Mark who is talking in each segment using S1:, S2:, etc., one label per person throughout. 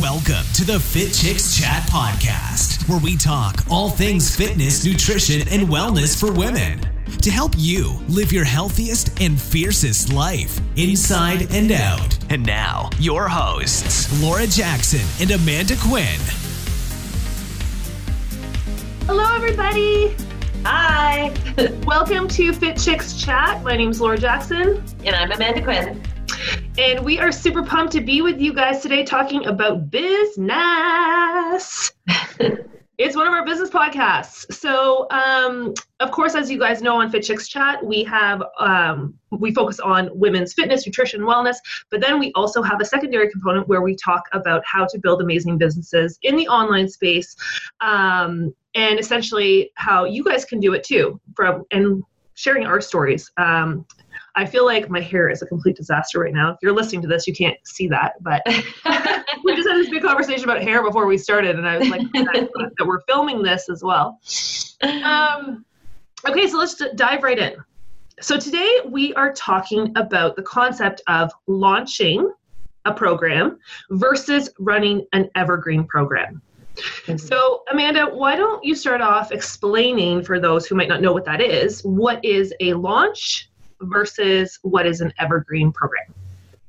S1: Welcome to the Fit Chicks Chat Podcast, where we talk all things fitness, nutrition, and wellness for women to help you live your healthiest and fiercest life inside and out. And now, your hosts, Laura Jackson and Amanda Quinn.
S2: Hello, everybody.
S3: Hi.
S2: Welcome to Fit Chicks Chat. My name's Laura Jackson.
S3: And I'm Amanda Quinn.
S2: And we are super pumped to be with you guys today talking about business. it's one of our business podcasts. So, um, of course, as you guys know on Fit Chicks Chat, we have um, we focus on women's fitness, nutrition, wellness, but then we also have a secondary component where we talk about how to build amazing businesses in the online space, um, and essentially how you guys can do it too. From and sharing our stories. Um, I feel like my hair is a complete disaster right now. If you're listening to this, you can't see that, but we just had this big conversation about hair before we started, and I was like, that we're filming this as well. Um, okay, so let's dive right in. So today we are talking about the concept of launching a program versus running an evergreen program. Mm-hmm. So, Amanda, why don't you start off explaining for those who might not know what that is? What is a launch versus what is an evergreen program?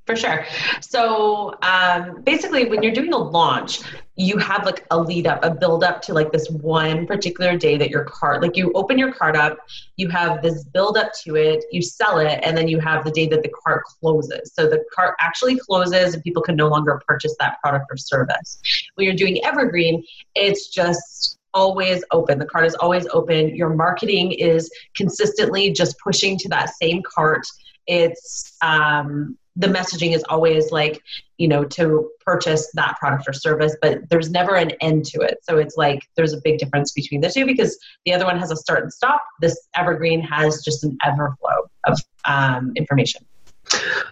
S3: For sure. So um, basically, when you're doing a launch, you have like a lead up, a build up to like this one particular day that your cart, like you open your cart up, you have this build up to it, you sell it, and then you have the day that the cart closes. So the cart actually closes and people can no longer purchase that product or service. When you're doing evergreen, it's just always open. The cart is always open. Your marketing is consistently just pushing to that same cart. It's um, the messaging is always like, you know, to purchase that product or service, but there's never an end to it. So it's like there's a big difference between the two because the other one has a start and stop. This evergreen has just an everflow of um, information.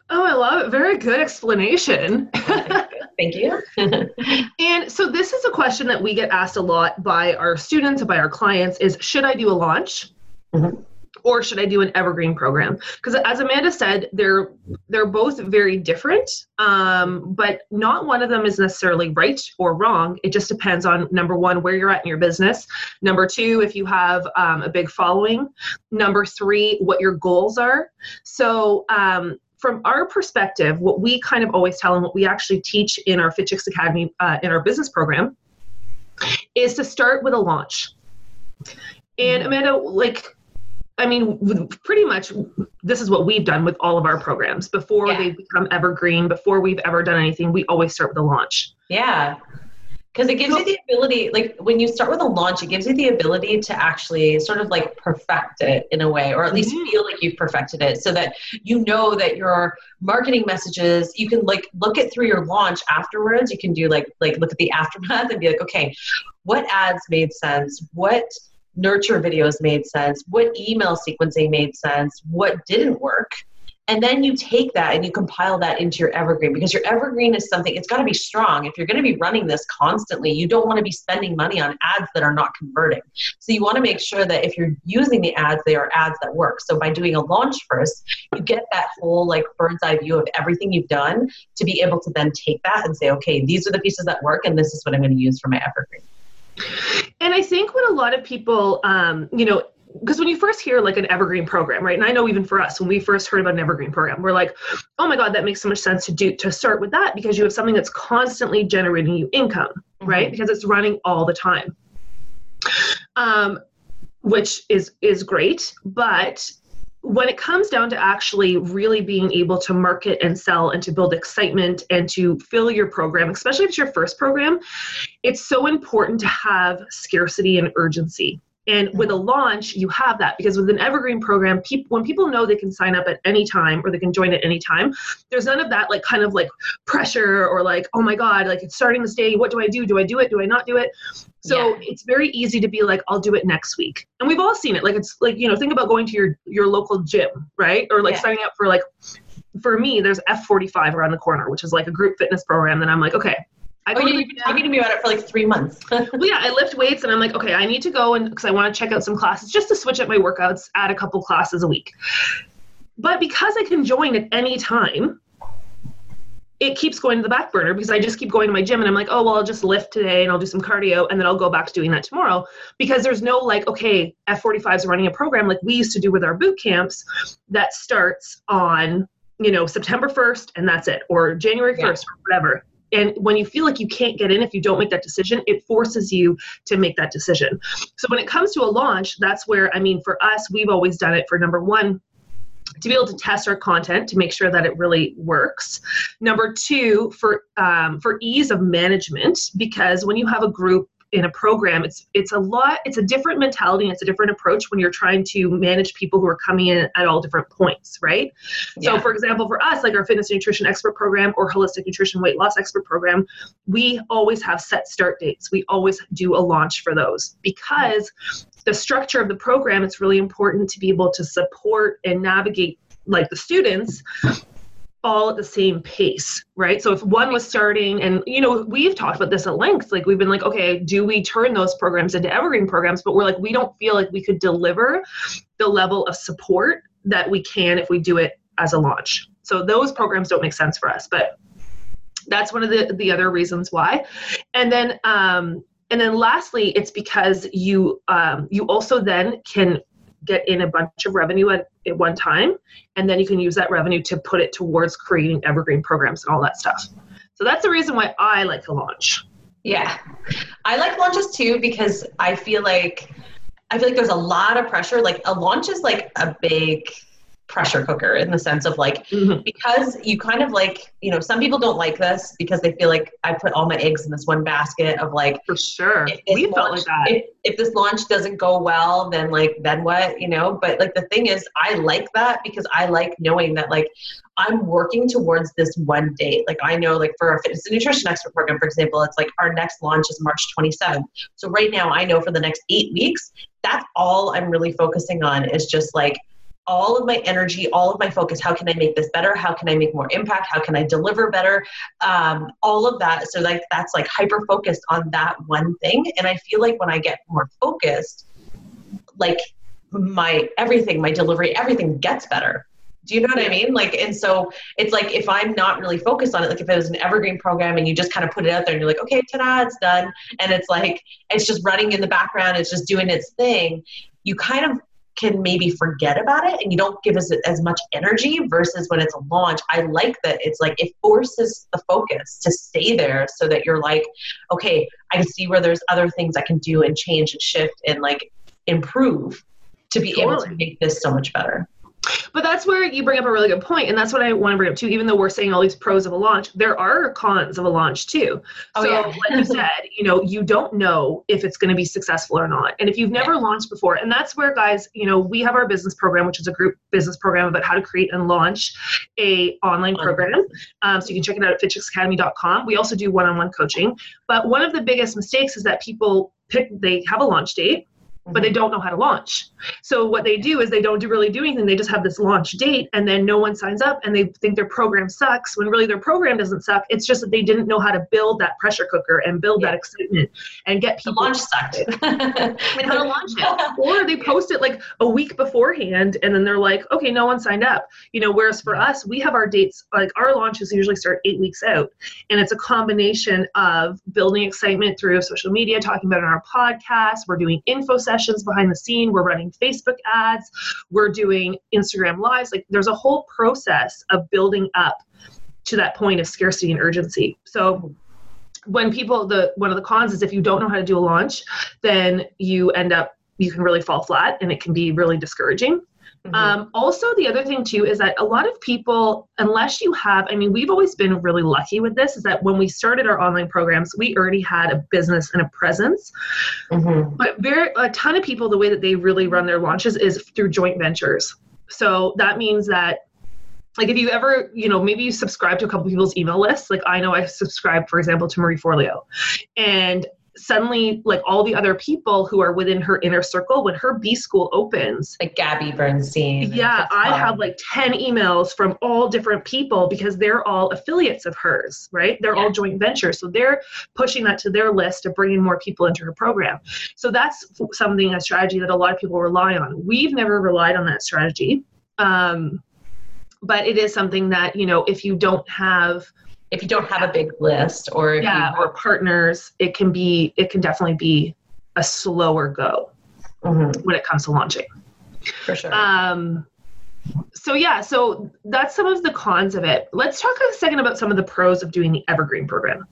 S2: Oh, I love it. Very good explanation.
S3: Thank you.
S2: and so this is a question that we get asked a lot by our students and by our clients is should I do a launch? Mm-hmm. Or should I do an evergreen program? Because as Amanda said, they're they're both very different, um, but not one of them is necessarily right or wrong. It just depends on number one where you're at in your business, number two if you have um, a big following, number three what your goals are. So um, from our perspective, what we kind of always tell and what we actually teach in our Fit Chicks Academy uh, in our business program is to start with a launch. And mm-hmm. Amanda, like, I mean, pretty much this is what we've done with all of our programs. Before yeah. they become evergreen, before we've ever done anything, we always start with a launch.
S3: Yeah because it gives you the ability like when you start with a launch it gives you the ability to actually sort of like perfect it in a way or at least mm-hmm. feel like you've perfected it so that you know that your marketing messages you can like look it through your launch afterwards. You can do like like look at the aftermath and be like okay what ads made sense? What nurture videos made sense? What email sequencing made sense? What didn't work and then you take that and you compile that into your evergreen because your evergreen is something it's got to be strong. If you're going to be running this constantly you don't want to be spending money on ads that are not converting. So you want to make sure that if you're using the ads they are ads that work. So by doing a launch first you get that whole like bird's eye view of everything you've done to be able to then take that and say okay these are the pieces that work and this is what i'm going to use for my evergreen.
S2: And I think what a lot of people, um, you know, because when you first hear like an evergreen program right and i know even for us when we first heard about an evergreen program we're like oh my god that makes so much sense to do to start with that because you have something that's constantly generating you income mm-hmm. right because it's running all the time um, which is is great but when it comes down to actually really being able to market and sell and to build excitement and to fill your program, especially if it's your first program, it's so important to have scarcity and urgency. And mm-hmm. with a launch, you have that because with an evergreen program, people when people know they can sign up at any time or they can join at any time, there's none of that like kind of like pressure or like, oh my God, like it's starting this day. What do I do? Do I do it? Do I not do it? So yeah. it's very easy to be like, I'll do it next week. And we've all seen it. Like it's like, you know, think about going to your your local gym, right? Or like yeah. signing up for like for me, there's F45 around the corner, which is like a group fitness program. That I'm like, okay,
S3: I oh, you've been talking to me about it for like three months.
S2: well, yeah, I lift weights and I'm like, okay, I need to go and because I want to check out some classes just to switch up my workouts, add a couple classes a week. But because I can join at any time, it keeps going to the back burner because I just keep going to my gym and I'm like, oh, well, I'll just lift today and I'll do some cardio and then I'll go back to doing that tomorrow. Because there's no like, okay, F45 is running a program like we used to do with our boot camps that starts on, you know, September 1st and that's it, or January 1st, yeah. or whatever. And when you feel like you can't get in if you don't make that decision, it forces you to make that decision. So when it comes to a launch, that's where, I mean, for us, we've always done it for number one, to be able to test our content to make sure that it really works. Number two, for um, for ease of management, because when you have a group in a program it's it's a lot it's a different mentality it's a different approach when you're trying to manage people who are coming in at all different points right yeah. so for example for us like our fitness nutrition expert program or holistic nutrition weight loss expert program we always have set start dates we always do a launch for those because the structure of the program, it's really important to be able to support and navigate like the students all at the same pace, right? So if one was starting, and you know, we've talked about this at length, like we've been like, okay, do we turn those programs into evergreen programs? But we're like, we don't feel like we could deliver the level of support that we can if we do it as a launch. So those programs don't make sense for us, but that's one of the the other reasons why. And then um and then lastly it's because you um, you also then can get in a bunch of revenue at, at one time and then you can use that revenue to put it towards creating evergreen programs and all that stuff. So that's the reason why i like to launch.
S3: Yeah. I like launches too because i feel like i feel like there's a lot of pressure. Like a launch is like a big pressure cooker in the sense of like mm-hmm. because you kind of like you know some people don't like this because they feel like I put all my eggs in this one basket of like
S2: for sure. we launch, felt like that.
S3: if, if this launch doesn't go well then like then what you know? But like the thing is I like that because I like knowing that like I'm working towards this one date. Like I know like for our fitness and nutrition expert program for example it's like our next launch is March 27th so right now I know for the next eight weeks that's all I'm really focusing on is just like all of my energy, all of my focus. How can I make this better? How can I make more impact? How can I deliver better? Um, all of that. So like that's like hyper focused on that one thing. And I feel like when I get more focused, like my everything, my delivery, everything gets better. Do you know what I mean? Like, and so it's like if I'm not really focused on it, like if it was an evergreen program and you just kind of put it out there and you're like, okay, ta-da, it's done, and it's like it's just running in the background, it's just doing its thing. You kind of can maybe forget about it and you don't give us as much energy versus when it's a launch i like that it's like it forces the focus to stay there so that you're like okay i can see where there's other things i can do and change and shift and like improve to be totally. able to make this so much better
S2: but that's where you bring up a really good point, and that's what I want to bring up too. Even though we're saying all these pros of a launch, there are cons of a launch too. Oh, so, yeah. like you said, you know, you don't know if it's going to be successful or not, and if you've never yeah. launched before, and that's where, guys, you know, we have our business program, which is a group business program about how to create and launch a online program. Um, so you can check it out at fitchicksacademy.com. We also do one-on-one coaching, but one of the biggest mistakes is that people pick they have a launch date but they mm-hmm. don't know how to launch. So what they do is they don't do really do anything. They just have this launch date and then no one signs up and they think their program sucks when really their program doesn't suck. It's just that they didn't know how to build that pressure cooker and build yeah. that excitement and get people
S3: the launch sucked
S2: and how to launch it. Or they post it like a week beforehand and then they're like, okay, no one signed up. You know, whereas for us, we have our dates like our launches usually start eight weeks out. And it's a combination of building excitement through social media, talking about it on our podcast, we're doing info sessions sessions behind the scene. We're running Facebook ads. We're doing Instagram lives. Like there's a whole process of building up to that point of scarcity and urgency. So when people the one of the cons is if you don't know how to do a launch, then you end up you can really fall flat and it can be really discouraging. Mm-hmm. Um, also, the other thing too is that a lot of people, unless you have, I mean, we've always been really lucky with this, is that when we started our online programs, we already had a business and a presence. Mm-hmm. But very a ton of people, the way that they really run their launches is through joint ventures. So that means that like if you ever you know maybe you subscribe to a couple people's email lists like i know i subscribe for example to marie forleo and suddenly like all the other people who are within her inner circle when her b school opens
S3: like gabby bernstein
S2: yeah i have like 10 emails from all different people because they're all affiliates of hers right? They're yeah. all joint ventures. So they're pushing that to their list of bringing more people into her program. So that's something a strategy that a lot of people rely on. We've never relied on that strategy. Um, but it is something that you know if you don't have
S3: if you don't have a big list or
S2: yeah,
S3: you,
S2: or partners, it can be it can definitely be a slower go mm-hmm. when it comes to launching.
S3: For sure.
S2: Um, so yeah, so that's some of the cons of it. Let's talk a second about some of the pros of doing the evergreen program.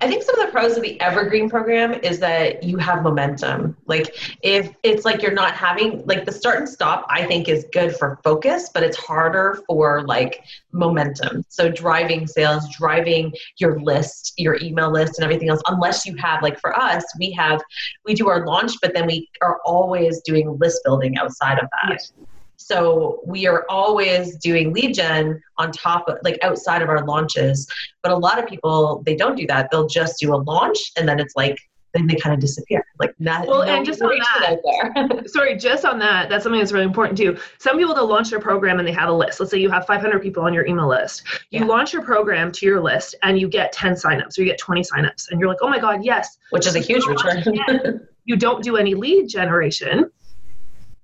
S3: I think some of the pros of the evergreen program is that you have momentum. Like if it's like you're not having like the start and stop, I think is good for focus, but it's harder for like momentum. So driving sales, driving your list, your email list and everything else, unless you have like for us, we have we do our launch, but then we are always doing list building outside of that. Yes. So we are always doing lead gen on top of like outside of our launches. But a lot of people they don't do that. They'll just do a launch and then it's like then they kind of disappear. Like not
S2: well, no and just on that, sorry, just on that, that's something that's really important too. Some people they'll launch their program and they have a list. Let's say you have 500 people on your email list. You yeah. launch your program to your list and you get 10 signups or you get 20 signups, and you're like, oh my god, yes,
S3: which is a huge return.
S2: you don't do any lead generation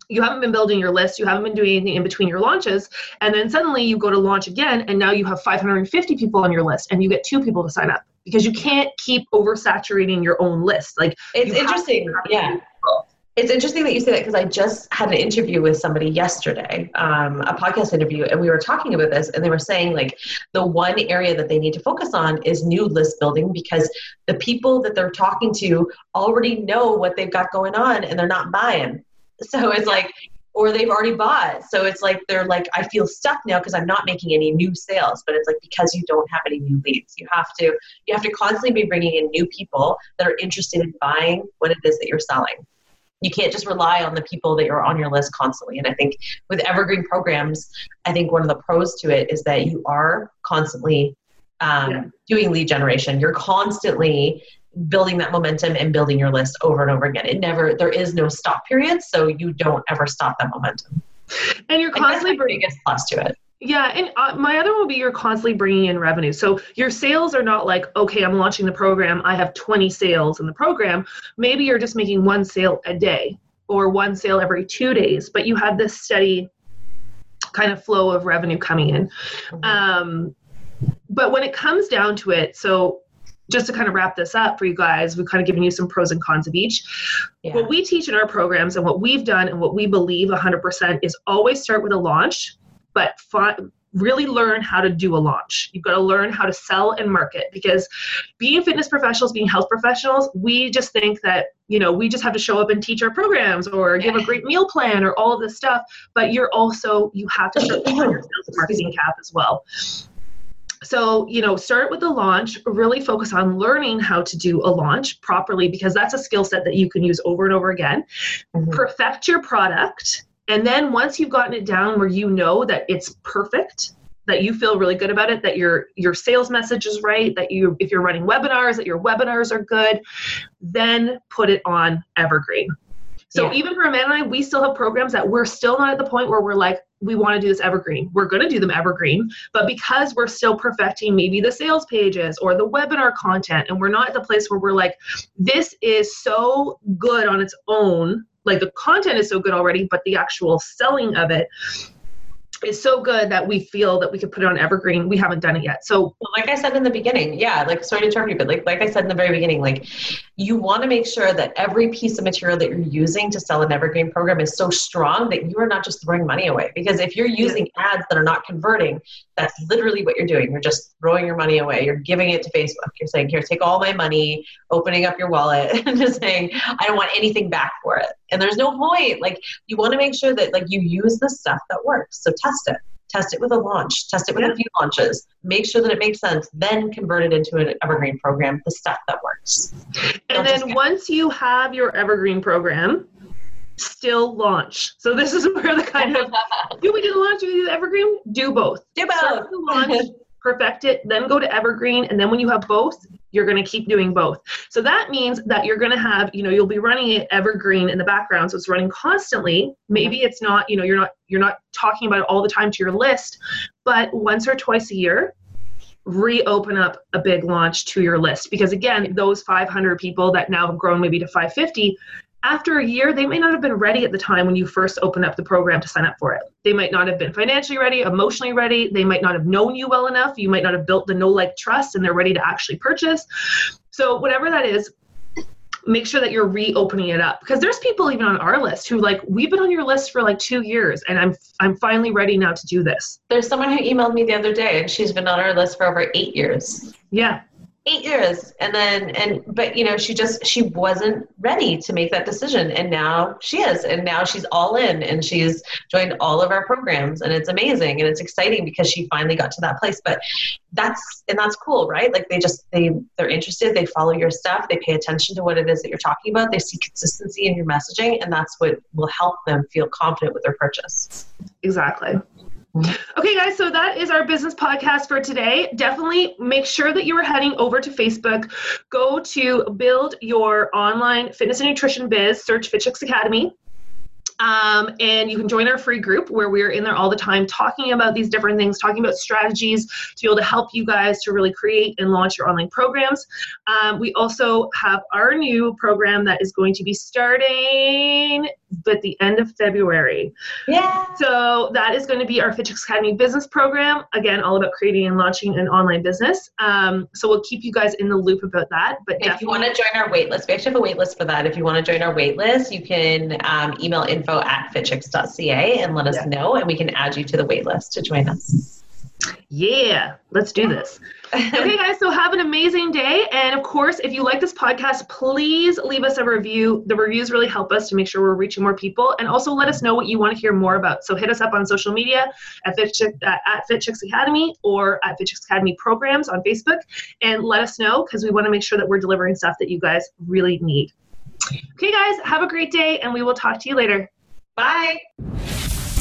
S2: you haven't been building your list, you haven't been doing anything in between your launches, and then suddenly you go to launch again, and now you have 550 people on your list, and you get two people to sign up because you can't keep oversaturating your own list. Like
S3: it's interesting, yeah. It's interesting that you say that because I just had an interview with somebody yesterday, um, a podcast interview, and we were talking about this, and they were saying like the one area that they need to focus on is new list building because the people that they're talking to already know what they've got going on and they're not buying. So it's like, or they've already bought. So it's like they're like, I feel stuck now because I'm not making any new sales. But it's like because you don't have any new leads, you have to you have to constantly be bringing in new people that are interested in buying what it is that you're selling. You can't just rely on the people that are on your list constantly. And I think with evergreen programs, I think one of the pros to it is that you are constantly um, yeah. doing lead generation. You're constantly building that momentum and building your list over and over again. It never, there is no stop period, so you don't ever stop that momentum.
S2: And you're constantly
S3: bringing biggest plus to it.
S2: Yeah, and uh, my other one will be you're constantly bringing in revenue. So your sales are not like, okay, I'm launching the program, I have 20 sales in the program. Maybe you're just making one sale a day or one sale every two days, but you have this steady kind of flow of revenue coming in. Mm-hmm. Um, but when it comes down to it, so just to kind of wrap this up for you guys, we've kind of given you some pros and cons of each. Yeah. What we teach in our programs and what we've done and what we believe 100% is always start with a launch, but really learn how to do a launch. You've got to learn how to sell and market because being fitness professionals, being health professionals, we just think that, you know, we just have to show up and teach our programs or give a great meal plan or all of this stuff. But you're also, you have to start with your sales marketing cap as well. So, you know, start with the launch, really focus on learning how to do a launch properly because that's a skill set that you can use over and over again. Mm-hmm. Perfect your product. And then once you've gotten it down where you know that it's perfect, that you feel really good about it, that your your sales message is right, that you if you're running webinars, that your webinars are good, then put it on Evergreen. So yeah. even for Amanda and I, we still have programs that we're still not at the point where we're like, we want to do this evergreen. We're going to do them evergreen, but because we're still perfecting maybe the sales pages or the webinar content, and we're not at the place where we're like, this is so good on its own. Like the content is so good already, but the actual selling of it is so good that we feel that we could put it on evergreen we haven't done it yet so
S3: well, like i said in the beginning yeah like sorry to interrupt you but like like i said in the very beginning like you want to make sure that every piece of material that you're using to sell an evergreen program is so strong that you are not just throwing money away. Because if you're using ads that are not converting that's literally what you're doing. You're just throwing your money away. You're giving it to facebook. You're saying here take all my money opening up your wallet and just saying i don't want anything back for it. And there's no point. Like you want to make sure that like you use the stuff that works. So test it test it with a launch test it with yeah. a few launches make sure that it makes sense then convert it into an evergreen program the stuff that works
S2: and Don't then once you have your evergreen program still launch. So this is where the kind of do we do the launch? Do we do the evergreen? Do both.
S3: Do both.
S2: launch, perfect it, then go to evergreen, and then when you have both, you're going to keep doing both. So that means that you're going to have, you know, you'll be running it evergreen in the background, so it's running constantly. Maybe it's not, you know, you're not you're not talking about it all the time to your list, but once or twice a year, reopen up a big launch to your list because again those 500 people that now have grown maybe to 550 after a year, they may not have been ready at the time when you first opened up the program to sign up for it. They might not have been financially ready, emotionally ready. They might not have known you well enough. You might not have built the no like trust and they're ready to actually purchase. So, whatever that is, make sure that you're reopening it up because there's people even on our list who like we've been on your list for like two years and i'm i'm finally ready now to do this
S3: there's someone who emailed me the other day and she's been on our list for over eight years
S2: yeah
S3: eight years. And then and but you know she just she wasn't ready to make that decision. And now she is. And now she's all in. And she's joined all of our programs. And it's amazing. And it's exciting because she finally got to that place. But that's and that's cool right? Like they just they they're interested. They follow your stuff. They pay attention to what it is that you're talking about. They see consistency in your messaging. And that's what will help them feel confident with their purchase.
S2: Exactly Okay, guys, so that is our business podcast for today. Definitely make sure that you are heading over to Facebook. Go to build your online fitness and nutrition biz, search Fit Chicks Academy. Um, and you can join our free group where we're in there all the time talking about these different things, talking about strategies to be able to help you guys to really create and launch your online programs. Um, we also have our new program that is going to be starting at the end of February.
S3: Yeah.
S2: So that is going to be our Fit Chicks Academy business program. Again, all about creating and launching an online business. Um, so we'll keep you guys in the loop about that. But
S3: if you want to join our waitlist, we actually have a waitlist for that. If you want to join our waitlist, you can um, email info at fitchicks.ca and let us yeah. know, and we can add you to the waitlist to join us.
S2: Yeah, let's do this. okay, guys, so have an amazing day. And of course, if you like this podcast, please leave us a review. The reviews really help us to make sure we're reaching more people. And also let us know what you want to hear more about. So hit us up on social media at Fit, Chick, uh, at Fit Chicks Academy or at Fit Chicks Academy Programs on Facebook and let us know because we want to make sure that we're delivering stuff that you guys really need. Okay, guys, have a great day and we will talk to you later.
S3: Bye.